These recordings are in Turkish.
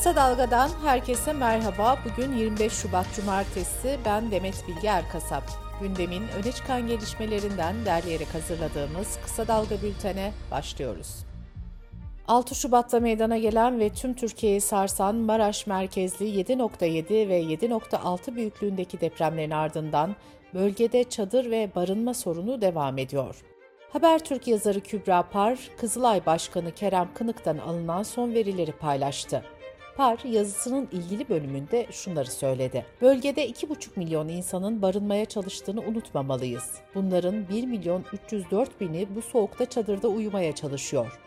Kısa Dalga'dan herkese merhaba. Bugün 25 Şubat Cumartesi. Ben Demet Bilge Erkasap. Gündemin öne çıkan gelişmelerinden derleyerek hazırladığımız Kısa Dalga bültene başlıyoruz. 6 Şubat'ta meydana gelen ve tüm Türkiye'yi sarsan Maraş merkezli 7.7 ve 7.6 büyüklüğündeki depremlerin ardından bölgede çadır ve barınma sorunu devam ediyor. Habertürk yazarı Kübra Par, Kızılay Başkanı Kerem Kınık'tan alınan son verileri paylaştı. Par yazısının ilgili bölümünde şunları söyledi. Bölgede 2,5 milyon insanın barınmaya çalıştığını unutmamalıyız. Bunların 1 milyon 304 bini bu soğukta çadırda uyumaya çalışıyor.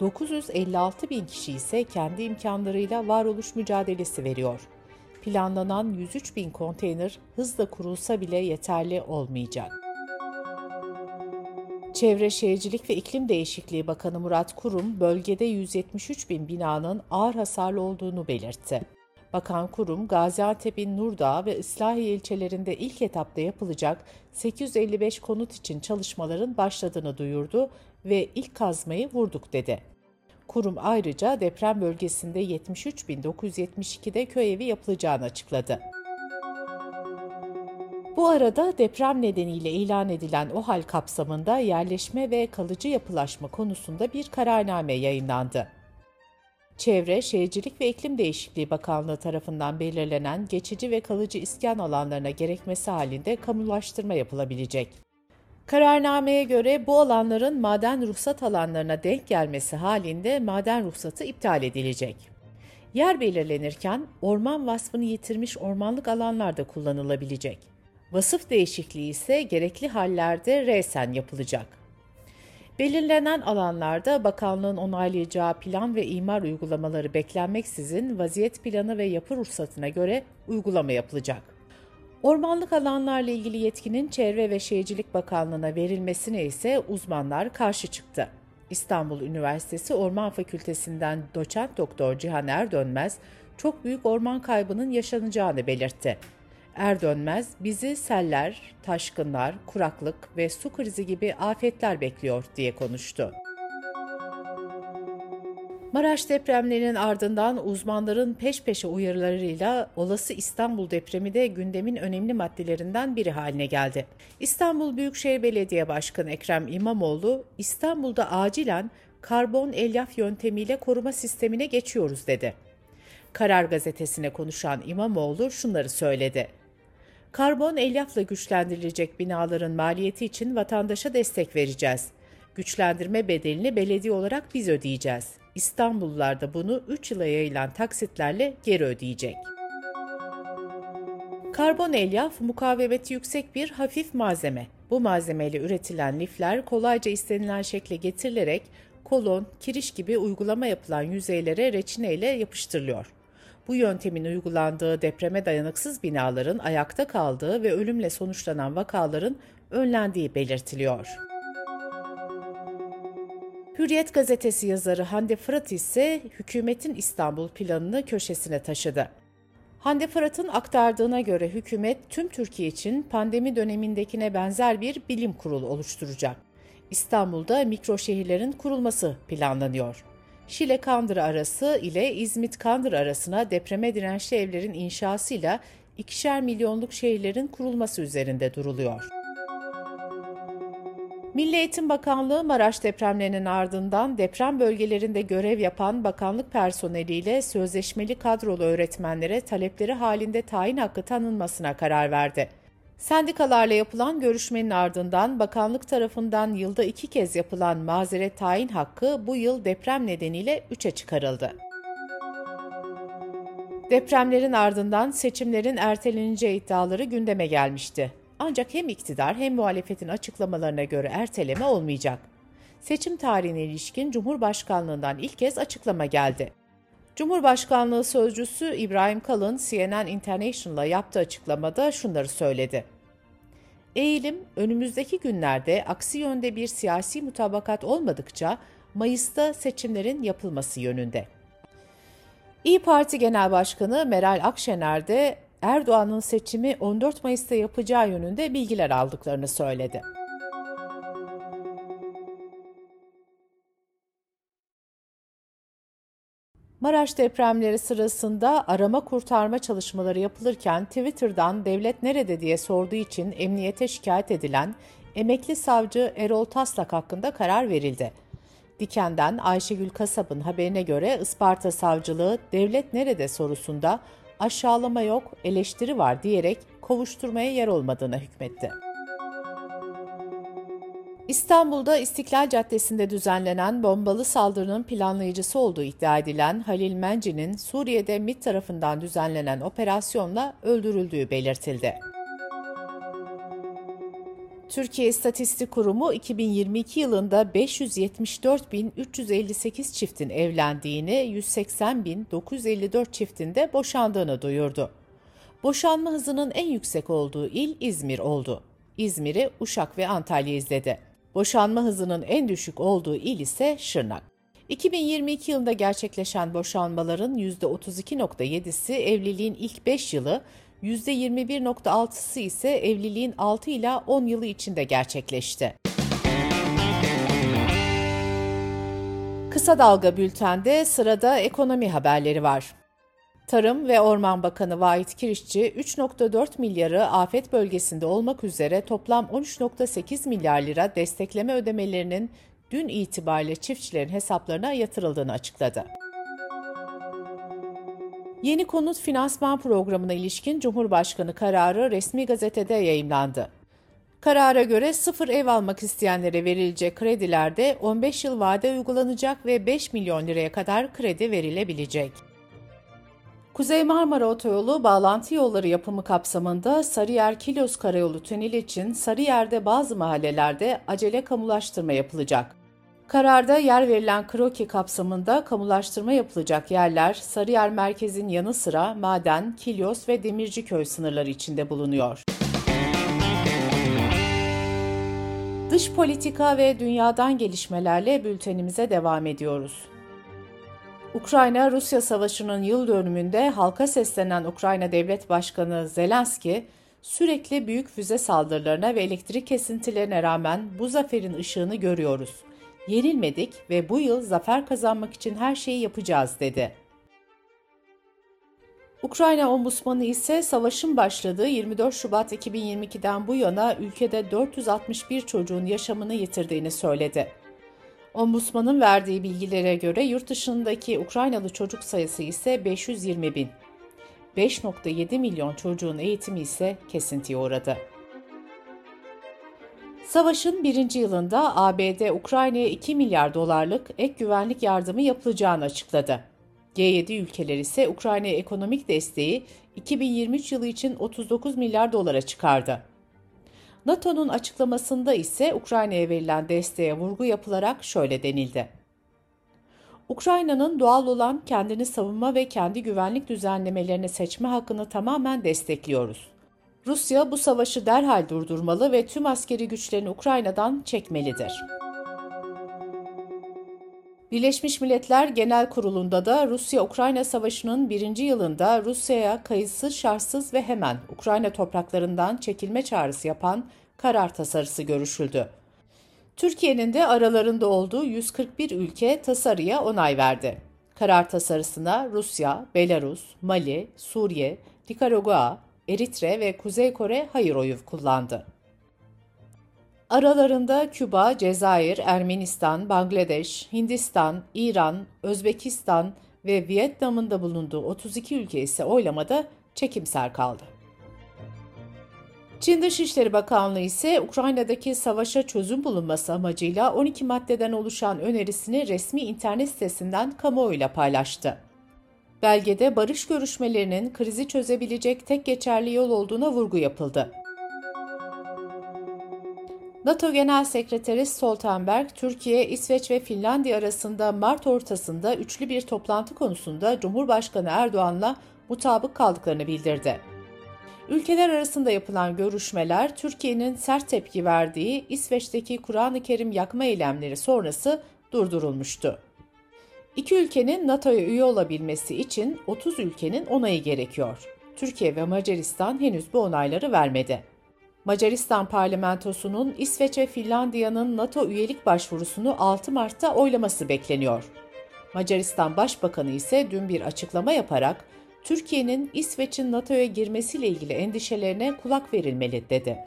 956 bin kişi ise kendi imkanlarıyla varoluş mücadelesi veriyor. Planlanan 103 bin konteyner hızla kurulsa bile yeterli olmayacak. Çevre Şehircilik ve İklim Değişikliği Bakanı Murat Kurum, bölgede 173 bin binanın ağır hasarlı olduğunu belirtti. Bakan Kurum, Gaziantep'in Nurdağ ve Islahiye ilçelerinde ilk etapta yapılacak 855 konut için çalışmaların başladığını duyurdu ve ilk kazmayı vurduk dedi. Kurum ayrıca deprem bölgesinde 73.972'de köy evi yapılacağını açıkladı. Bu arada deprem nedeniyle ilan edilen o hal kapsamında yerleşme ve kalıcı yapılaşma konusunda bir kararname yayınlandı. Çevre, Şehircilik ve İklim Değişikliği Bakanlığı tarafından belirlenen geçici ve kalıcı iskan alanlarına gerekmesi halinde kamulaştırma yapılabilecek. Kararnameye göre bu alanların maden ruhsat alanlarına denk gelmesi halinde maden ruhsatı iptal edilecek. Yer belirlenirken orman vasfını yitirmiş ormanlık alanlarda kullanılabilecek. Vasıf değişikliği ise gerekli hallerde resen yapılacak. Belirlenen alanlarda bakanlığın onaylayacağı plan ve imar uygulamaları beklenmeksizin vaziyet planı ve yapı ruhsatına göre uygulama yapılacak. Ormanlık alanlarla ilgili yetkinin Çevre ve Şehircilik Bakanlığı'na verilmesine ise uzmanlar karşı çıktı. İstanbul Üniversitesi Orman Fakültesinden doçent doktor Cihan Erdönmez, çok büyük orman kaybının yaşanacağını belirtti. Erdönmez bizi seller, taşkınlar, kuraklık ve su krizi gibi afetler bekliyor diye konuştu. Maraş depremlerinin ardından uzmanların peş peşe uyarılarıyla olası İstanbul depremi de gündemin önemli maddelerinden biri haline geldi. İstanbul Büyükşehir Belediye Başkanı Ekrem İmamoğlu, İstanbul'da acilen karbon elyaf yöntemiyle koruma sistemine geçiyoruz dedi. Karar gazetesine konuşan İmamoğlu şunları söyledi. Karbon elyafla güçlendirilecek binaların maliyeti için vatandaşa destek vereceğiz. Güçlendirme bedelini belediye olarak biz ödeyeceğiz. İstanbullular da bunu 3 yıla yayılan taksitlerle geri ödeyecek. Karbon elyaf mukavemeti yüksek bir hafif malzeme. Bu malzemeyle üretilen lifler kolayca istenilen şekle getirilerek kolon, kiriş gibi uygulama yapılan yüzeylere reçine ile yapıştırılıyor. Bu yöntemin uygulandığı depreme dayanıksız binaların ayakta kaldığı ve ölümle sonuçlanan vakaların önlendiği belirtiliyor. Hürriyet gazetesi yazarı Hande Fırat ise hükümetin İstanbul planını köşesine taşıdı. Hande Fırat'ın aktardığına göre hükümet tüm Türkiye için pandemi dönemindekine benzer bir bilim kurulu oluşturacak. İstanbul'da mikro şehirlerin kurulması planlanıyor. Şile-Kandıra arası ile İzmit-Kandıra arasına depreme dirençli evlerin inşasıyla ikişer milyonluk şehirlerin kurulması üzerinde duruluyor. Milli Eğitim Bakanlığı Maraş depremlerinin ardından deprem bölgelerinde görev yapan bakanlık personeliyle sözleşmeli kadrolu öğretmenlere talepleri halinde tayin hakkı tanınmasına karar verdi. Sendikalarla yapılan görüşmenin ardından bakanlık tarafından yılda iki kez yapılan mazeret tayin hakkı bu yıl deprem nedeniyle üçe çıkarıldı. Depremlerin ardından seçimlerin erteleneceği iddiaları gündeme gelmişti. Ancak hem iktidar hem muhalefetin açıklamalarına göre erteleme olmayacak. Seçim tarihine ilişkin Cumhurbaşkanlığından ilk kez açıklama geldi. Cumhurbaşkanlığı sözcüsü İbrahim Kalın CNN International'a yaptığı açıklamada şunları söyledi. Eğilim önümüzdeki günlerde aksi yönde bir siyasi mutabakat olmadıkça Mayıs'ta seçimlerin yapılması yönünde. İyi Parti Genel Başkanı Meral Akşener de Erdoğan'ın seçimi 14 Mayıs'ta yapacağı yönünde bilgiler aldıklarını söyledi. Maraş depremleri sırasında arama kurtarma çalışmaları yapılırken Twitter'dan devlet nerede diye sorduğu için emniyete şikayet edilen emekli savcı Erol Taslak hakkında karar verildi. Diken'den Ayşegül Kasap'ın haberine göre Isparta Savcılığı devlet nerede sorusunda aşağılama yok, eleştiri var diyerek kovuşturmaya yer olmadığına hükmetti. İstanbul'da İstiklal Caddesi'nde düzenlenen bombalı saldırının planlayıcısı olduğu iddia edilen Halil Menci'nin Suriye'de MİT tarafından düzenlenen operasyonla öldürüldüğü belirtildi. Türkiye İstatistik Kurumu 2022 yılında 574.358 çiftin evlendiğini, 180.954 çiftin de boşandığını duyurdu. Boşanma hızının en yüksek olduğu il İzmir oldu. İzmir'i Uşak ve Antalya izledi. Boşanma hızının en düşük olduğu il ise Şırnak. 2022 yılında gerçekleşen boşanmaların %32.7'si evliliğin ilk 5 yılı, %21.6'sı ise evliliğin 6 ila 10 yılı içinde gerçekleşti. Kısa Dalga Bülten'de sırada ekonomi haberleri var. Tarım ve Orman Bakanı Vahit Kirişçi 3.4 milyarı afet bölgesinde olmak üzere toplam 13.8 milyar lira destekleme ödemelerinin dün itibariyle çiftçilerin hesaplarına yatırıldığını açıkladı. Yeni konut finansman programına ilişkin Cumhurbaşkanı kararı resmi gazetede yayımlandı. Karara göre sıfır ev almak isteyenlere verilecek kredilerde 15 yıl vade uygulanacak ve 5 milyon liraya kadar kredi verilebilecek. Kuzey Marmara Otoyolu bağlantı yolları yapımı kapsamında Sarıyer-Kilyos Karayolu Tüneli için Sarıyer'de bazı mahallelerde acele kamulaştırma yapılacak. Kararda yer verilen kroki kapsamında kamulaştırma yapılacak yerler Sarıyer merkezin yanı sıra Maden, Kilyos ve Demirciköy sınırları içinde bulunuyor. Dış politika ve dünyadan gelişmelerle bültenimize devam ediyoruz. Ukrayna-Rusya savaşının yıl dönümünde halka seslenen Ukrayna Devlet Başkanı Zelenski, sürekli büyük füze saldırılarına ve elektrik kesintilerine rağmen bu zaferin ışığını görüyoruz. Yenilmedik ve bu yıl zafer kazanmak için her şeyi yapacağız dedi. Ukrayna Ombudsmanı ise savaşın başladığı 24 Şubat 2022'den bu yana ülkede 461 çocuğun yaşamını yitirdiğini söyledi. Ombudsmanın verdiği bilgilere göre yurt dışındaki Ukraynalı çocuk sayısı ise 520 bin. 5.7 milyon çocuğun eğitimi ise kesintiye uğradı. Savaşın birinci yılında ABD Ukrayna'ya 2 milyar dolarlık ek güvenlik yardımı yapılacağını açıkladı. G7 ülkeler ise Ukrayna'ya ekonomik desteği 2023 yılı için 39 milyar dolara çıkardı. NATO'nun açıklamasında ise Ukrayna'ya verilen desteğe vurgu yapılarak şöyle denildi. Ukrayna'nın doğal olan kendini savunma ve kendi güvenlik düzenlemelerini seçme hakkını tamamen destekliyoruz. Rusya bu savaşı derhal durdurmalı ve tüm askeri güçlerini Ukrayna'dan çekmelidir. Birleşmiş Milletler Genel Kurulu'nda da Rusya-Ukrayna Savaşı'nın birinci yılında Rusya'ya kayıtsız, şartsız ve hemen Ukrayna topraklarından çekilme çağrısı yapan karar tasarısı görüşüldü. Türkiye'nin de aralarında olduğu 141 ülke tasarıya onay verdi. Karar tasarısına Rusya, Belarus, Mali, Suriye, Nikaragua, Eritre ve Kuzey Kore hayır oyu kullandı. Aralarında Küba, Cezayir, Ermenistan, Bangladeş, Hindistan, İran, Özbekistan ve Vietnam'ın da bulunduğu 32 ülke ise oylamada çekimser kaldı. Çin Dışişleri Bakanlığı ise Ukrayna'daki savaşa çözüm bulunması amacıyla 12 maddeden oluşan önerisini resmi internet sitesinden kamuoyuyla paylaştı. Belgede barış görüşmelerinin krizi çözebilecek tek geçerli yol olduğuna vurgu yapıldı. NATO Genel Sekreteri Stoltenberg, Türkiye, İsveç ve Finlandiya arasında Mart ortasında üçlü bir toplantı konusunda Cumhurbaşkanı Erdoğan'la mutabık kaldıklarını bildirdi. Ülkeler arasında yapılan görüşmeler, Türkiye'nin sert tepki verdiği İsveç'teki Kur'an-ı Kerim yakma eylemleri sonrası durdurulmuştu. İki ülkenin NATO'ya üye olabilmesi için 30 ülkenin onayı gerekiyor. Türkiye ve Macaristan henüz bu onayları vermedi. Macaristan parlamentosunun İsveç ve Finlandiya'nın NATO üyelik başvurusunu 6 Mart'ta oylaması bekleniyor. Macaristan Başbakanı ise dün bir açıklama yaparak Türkiye'nin İsveç'in NATO'ya girmesiyle ilgili endişelerine kulak verilmeli dedi.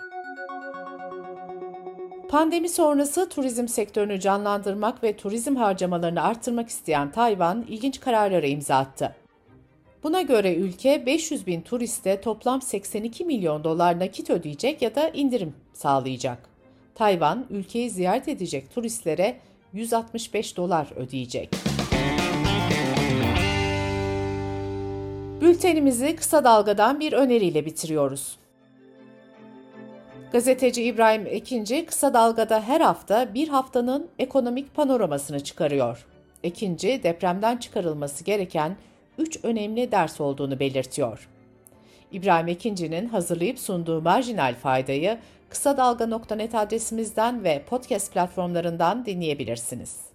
Pandemi sonrası turizm sektörünü canlandırmak ve turizm harcamalarını arttırmak isteyen Tayvan ilginç kararlara imza attı. Buna göre ülke 500 bin turiste toplam 82 milyon dolar nakit ödeyecek ya da indirim sağlayacak. Tayvan, ülkeyi ziyaret edecek turistlere 165 dolar ödeyecek. Bültenimizi kısa dalgadan bir öneriyle bitiriyoruz. Gazeteci İbrahim Ekinci kısa dalgada her hafta bir haftanın ekonomik panoramasını çıkarıyor. Ekinci depremden çıkarılması gereken 3 önemli ders olduğunu belirtiyor. İbrahim Ekinci'nin hazırlayıp sunduğu marjinal faydayı kısa dalga.net adresimizden ve podcast platformlarından dinleyebilirsiniz.